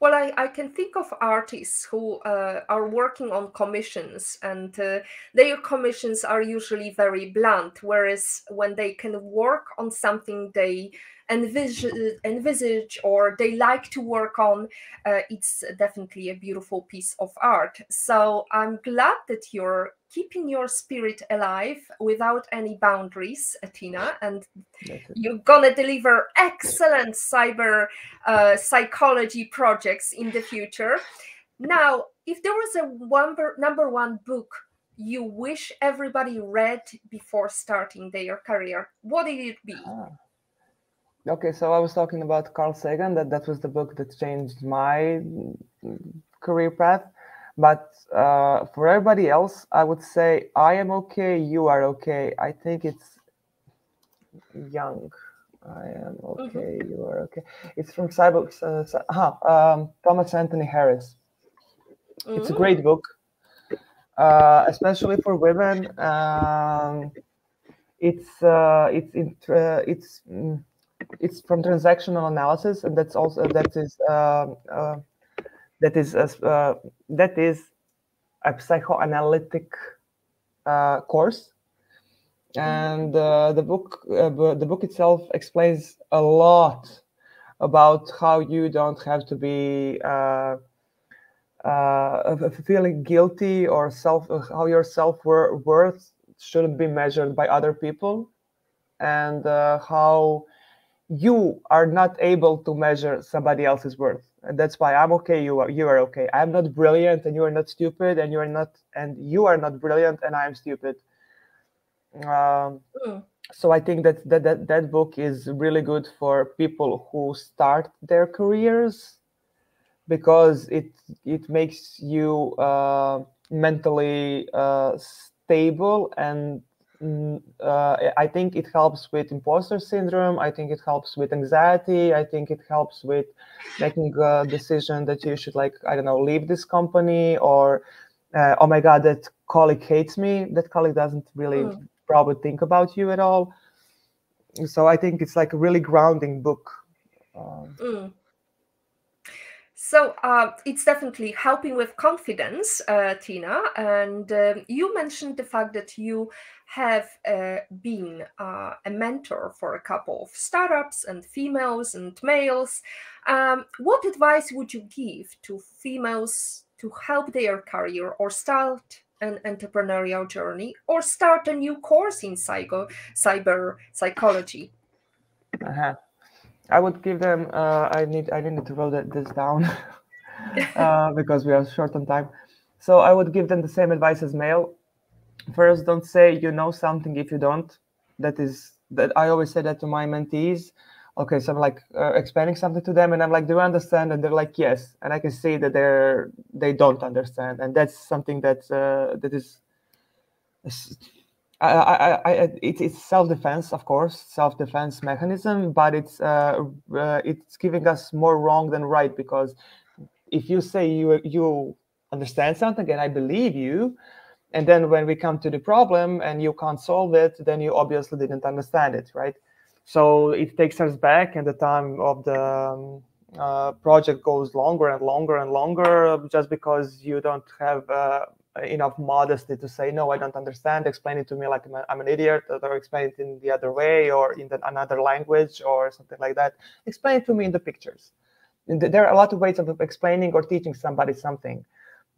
Well, I, I can think of artists who uh, are working on commissions, and uh, their commissions are usually very blunt. Whereas when they can work on something they envisage, envisage or they like to work on, uh, it's definitely a beautiful piece of art. So I'm glad that you're keeping your spirit alive without any boundaries, Tina, and you're gonna deliver excellent cyber uh, psychology projects in the future. Now, if there was a number, number one book you wish everybody read before starting their career, what did it be? Ah. Okay, so I was talking about Carl Sagan, that that was the book that changed my career path. But uh, for everybody else, I would say I am okay, you are okay. I think it's Young. I am okay. Mm-hmm. You are okay. It's from Cyber. Uh, uh, um, Thomas Anthony Harris. Mm-hmm. It's a mm. great book, uh, especially for women. Um, it's uh, it's it, uh, it's mm, it's from transactional analysis, and that's also that is um, uh, that is uh, that is a psychoanalytic uh, course. And uh, the book uh, the book itself explains a lot about how you don't have to be uh, uh feeling guilty or self how your self worth shouldn't be measured by other people. And how you are not able to measure somebody else's worth. And that's why i'm okay you are you are okay. I'm not brilliant and you are not stupid and you are not and you are not brilliant and i'm stupid. Um, mm. So I think that, that that that book is really good for people who start their careers because it it makes you uh, mentally uh, stable and uh, I think it helps with imposter syndrome. I think it helps with anxiety. I think it helps with making a decision that you should like I don't know leave this company or uh, oh my god that colleague hates me. That colleague doesn't really mm probably think about you at all. So I think it's like a really grounding book. Um, mm. So uh, it's definitely helping with confidence, uh, Tina. And um, you mentioned the fact that you have uh, been uh, a mentor for a couple of startups and females and males. Um, what advice would you give to females to help their career or start an entrepreneurial journey or start a new course in psycho, cyber psychology? Uh-huh. I would give them. Uh, I need. I need to write this down <laughs> uh, <laughs> because we are short on time. So I would give them the same advice as male. First, don't say you know something if you don't. That is that I always say that to my mentees. Okay so i'm like uh, explaining something to them and i'm like do you understand? And they're like yes. And i can see that they're they don't understand. And that's something that uh, that is I, I, I, it, it's self-defense, of course, self-defense mechanism, but it's uh, uh, it's giving us more wrong than right because if you say you you understand something and I believe you, and then when we come to the problem and you can't solve it, then you obviously didn't understand it, right? So it takes us back, and the time of the um, uh, project goes longer and longer and longer just because you don't have uh, enough modesty to say no i don't understand. Explain it to me like i'm, an idiot or explain it in the other way or in the, another language or something like that. Explain it to me in the pictures. There are a lot of ways of explaining or teaching somebody something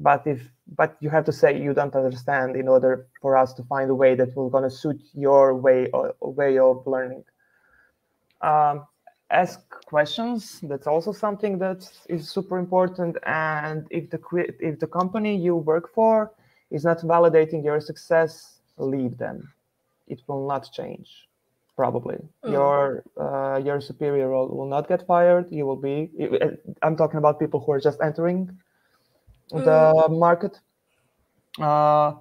but if but you have to say you don't understand in order for us to find a way that will going to suit your way or way of learning um, ask questions. That's also something that is super important. And if the if the company you work for is not validating your success, leave them. It will not change. Probably mm. your uh, your superior will, will not get fired. You will be. I'm talking about people who are just entering mm. the market. Uh,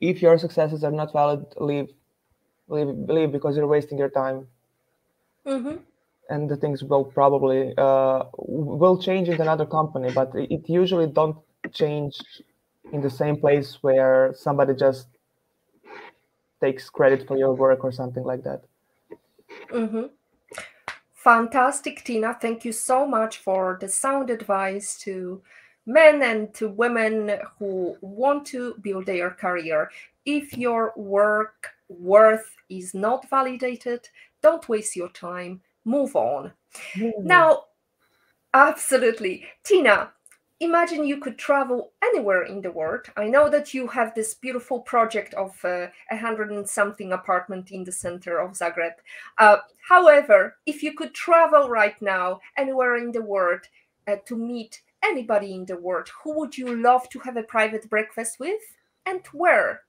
if your successes are not valid, leave, leave, leave because you're wasting your time Mm-hmm. And the things will probably uh, will change in another company, but it usually don't change in the same place where somebody just takes credit for your work or something like that. Mm-hmm. Fantastic, Tina. Thank you so much for the sound advice to men and to women who want to build their career. If your work worth is not validated, don't waste your time. Move on. Mm. Now, absolutely. Tina, imagine you could travel anywhere in the world. I know that you have this beautiful project of uh, a hundred and something apartment in the center of Zagreb. Uh, however, if you could travel right now anywhere in the world uh, to meet anybody in the world, who would you love to have a private breakfast with and where?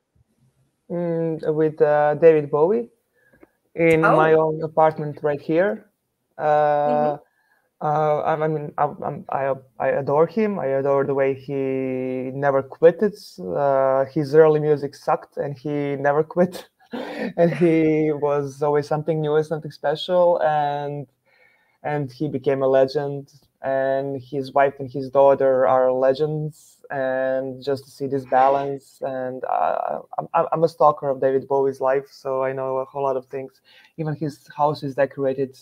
Mm, with uh, David Bowie in oh. my own apartment right here. Uh, mm-hmm. uh, I, mean, I, I, I adore him. I adore the way he never quit it. Uh, his early music sucked, and he never <laughs> quit. and he was always something new and something special, and and he became a legend. And his wife and his daughter are legends, and just to see this balance, and uh, I'm, I'm a stalker of David Bowie's life, so I know a whole lot of things. Even his house is decorated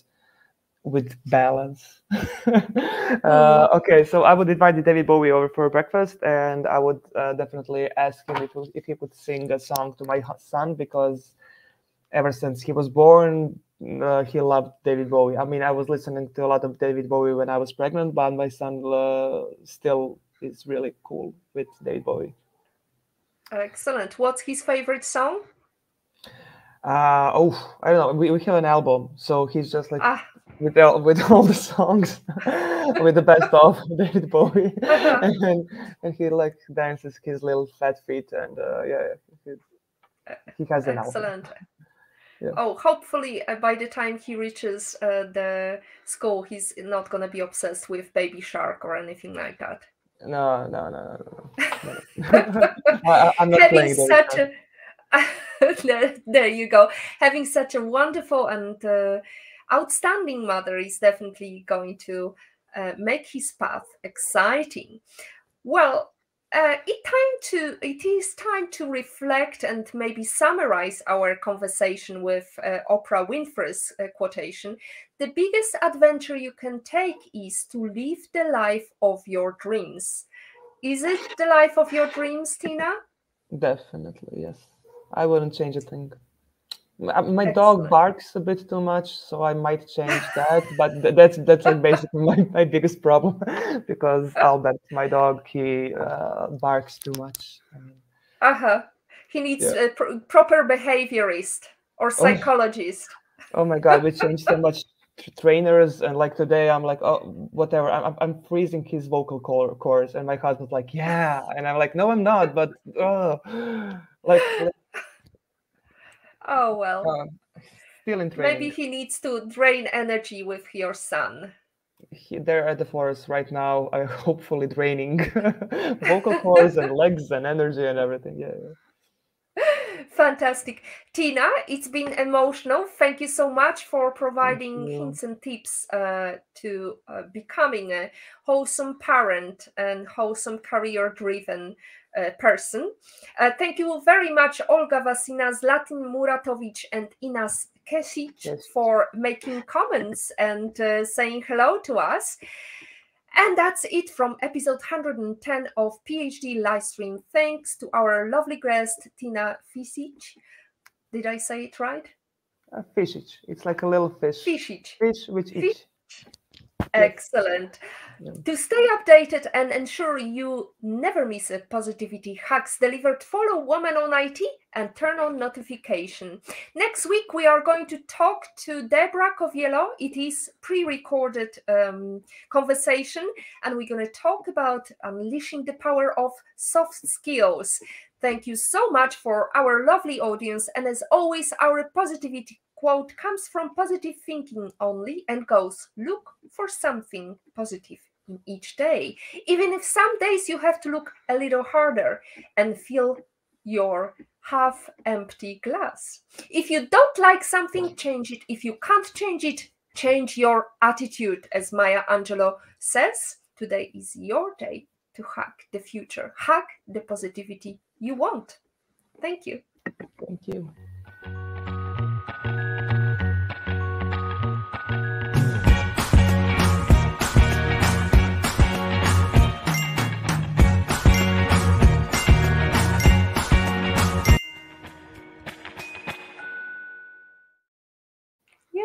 with balance. <laughs> uh, okay, so I would invite David Bowie over for breakfast, and I would uh, definitely ask him if, if he could sing a song to my son because ever since he was born, uh, he loved David Bowie. I mean, I was listening to a lot of David Bowie when I was pregnant, but my son uh, still is really cool with David Bowie. Excellent. What's his favorite song? Uh, oh, I don't know. We, we have an album, so he's just like ah with all, with all the songs <laughs> with the best of <laughs> David Bowie, uh-huh. <laughs> and and he like dances his little fat feet, and uh, yeah, he, he has an excellent. Yeah. Oh, hopefully uh, by the time he reaches uh, the school, he's not gonna be obsessed with Baby Shark or anything like that. No, no, no, no, no. <laughs> I, am not Having playing such a <laughs> there, there you go. Having such a wonderful and uh, outstanding mother is definitely going to uh, make his path exciting. Well, uh, it time to it is time to reflect and maybe summarize our conversation with uh, Oprah Winfrey's uh, quotation. The biggest adventure you can take is to live the life of your dreams. Is it the life of your dreams, Tina? Definitely, yes. I wouldn't change a thing. Uh, my Excellent. dog barks a bit too much, so I might change that. but that's that's like basically <laughs> my, my biggest problem <laughs> because Albert, my dog, he uh, barks too much. Uh huh. He needs yeah. a pr- proper behaviorist or oh. <laughs> psychologist. Oh, oh my god, we changed so much trainers and like today i'm like oh whatever i'm, I'm freezing his vocal cords and my husband's like yeah and i'm like no i'm not but oh <gasps> like Oh well. Uh, still in training. Maybe he needs to drain energy with your son. He, they're at the forest right now, <laughs> uh, hopefully draining <laughs> vocal cords and legs and energy and everything. Yeah. yeah. <laughs> Fantastic. Tina, it's been emotional. Thank you so much for providing hints and tips uh, to uh, becoming a wholesome parent and wholesome career driven uh, person. Uh, thank you very much, Olga Vasina, Zlatin Muratowicz, and Inas Kesic yes. for making comments and uh, saying hello to us. And that's it from episode 110 of PHD Livestream. Thanks to our lovely guest, Tina Fisic. Did I say it right? Uh, Fisic. It's like a little fish. Fisic. Fish with each. Excellent. Yeah. To stay updated and ensure you never miss a positivity hacks delivered, follow Woman on IT and turn on notification. Next week we are going to talk to Deborah Coviello. It is pre-recorded um, conversation, and we're going to talk about unleashing the power of soft skills. Thank you so much for our lovely audience, and as always, our positivity quote comes from positive thinking only and goes look for something positive in each day. Even if some days you have to look a little harder and fill your half empty glass. If you don't like something change it. If you can't change it change your attitude as maya angelou says. Today is your day to hack the future. Hack the positivity you want. Thank you. Thank you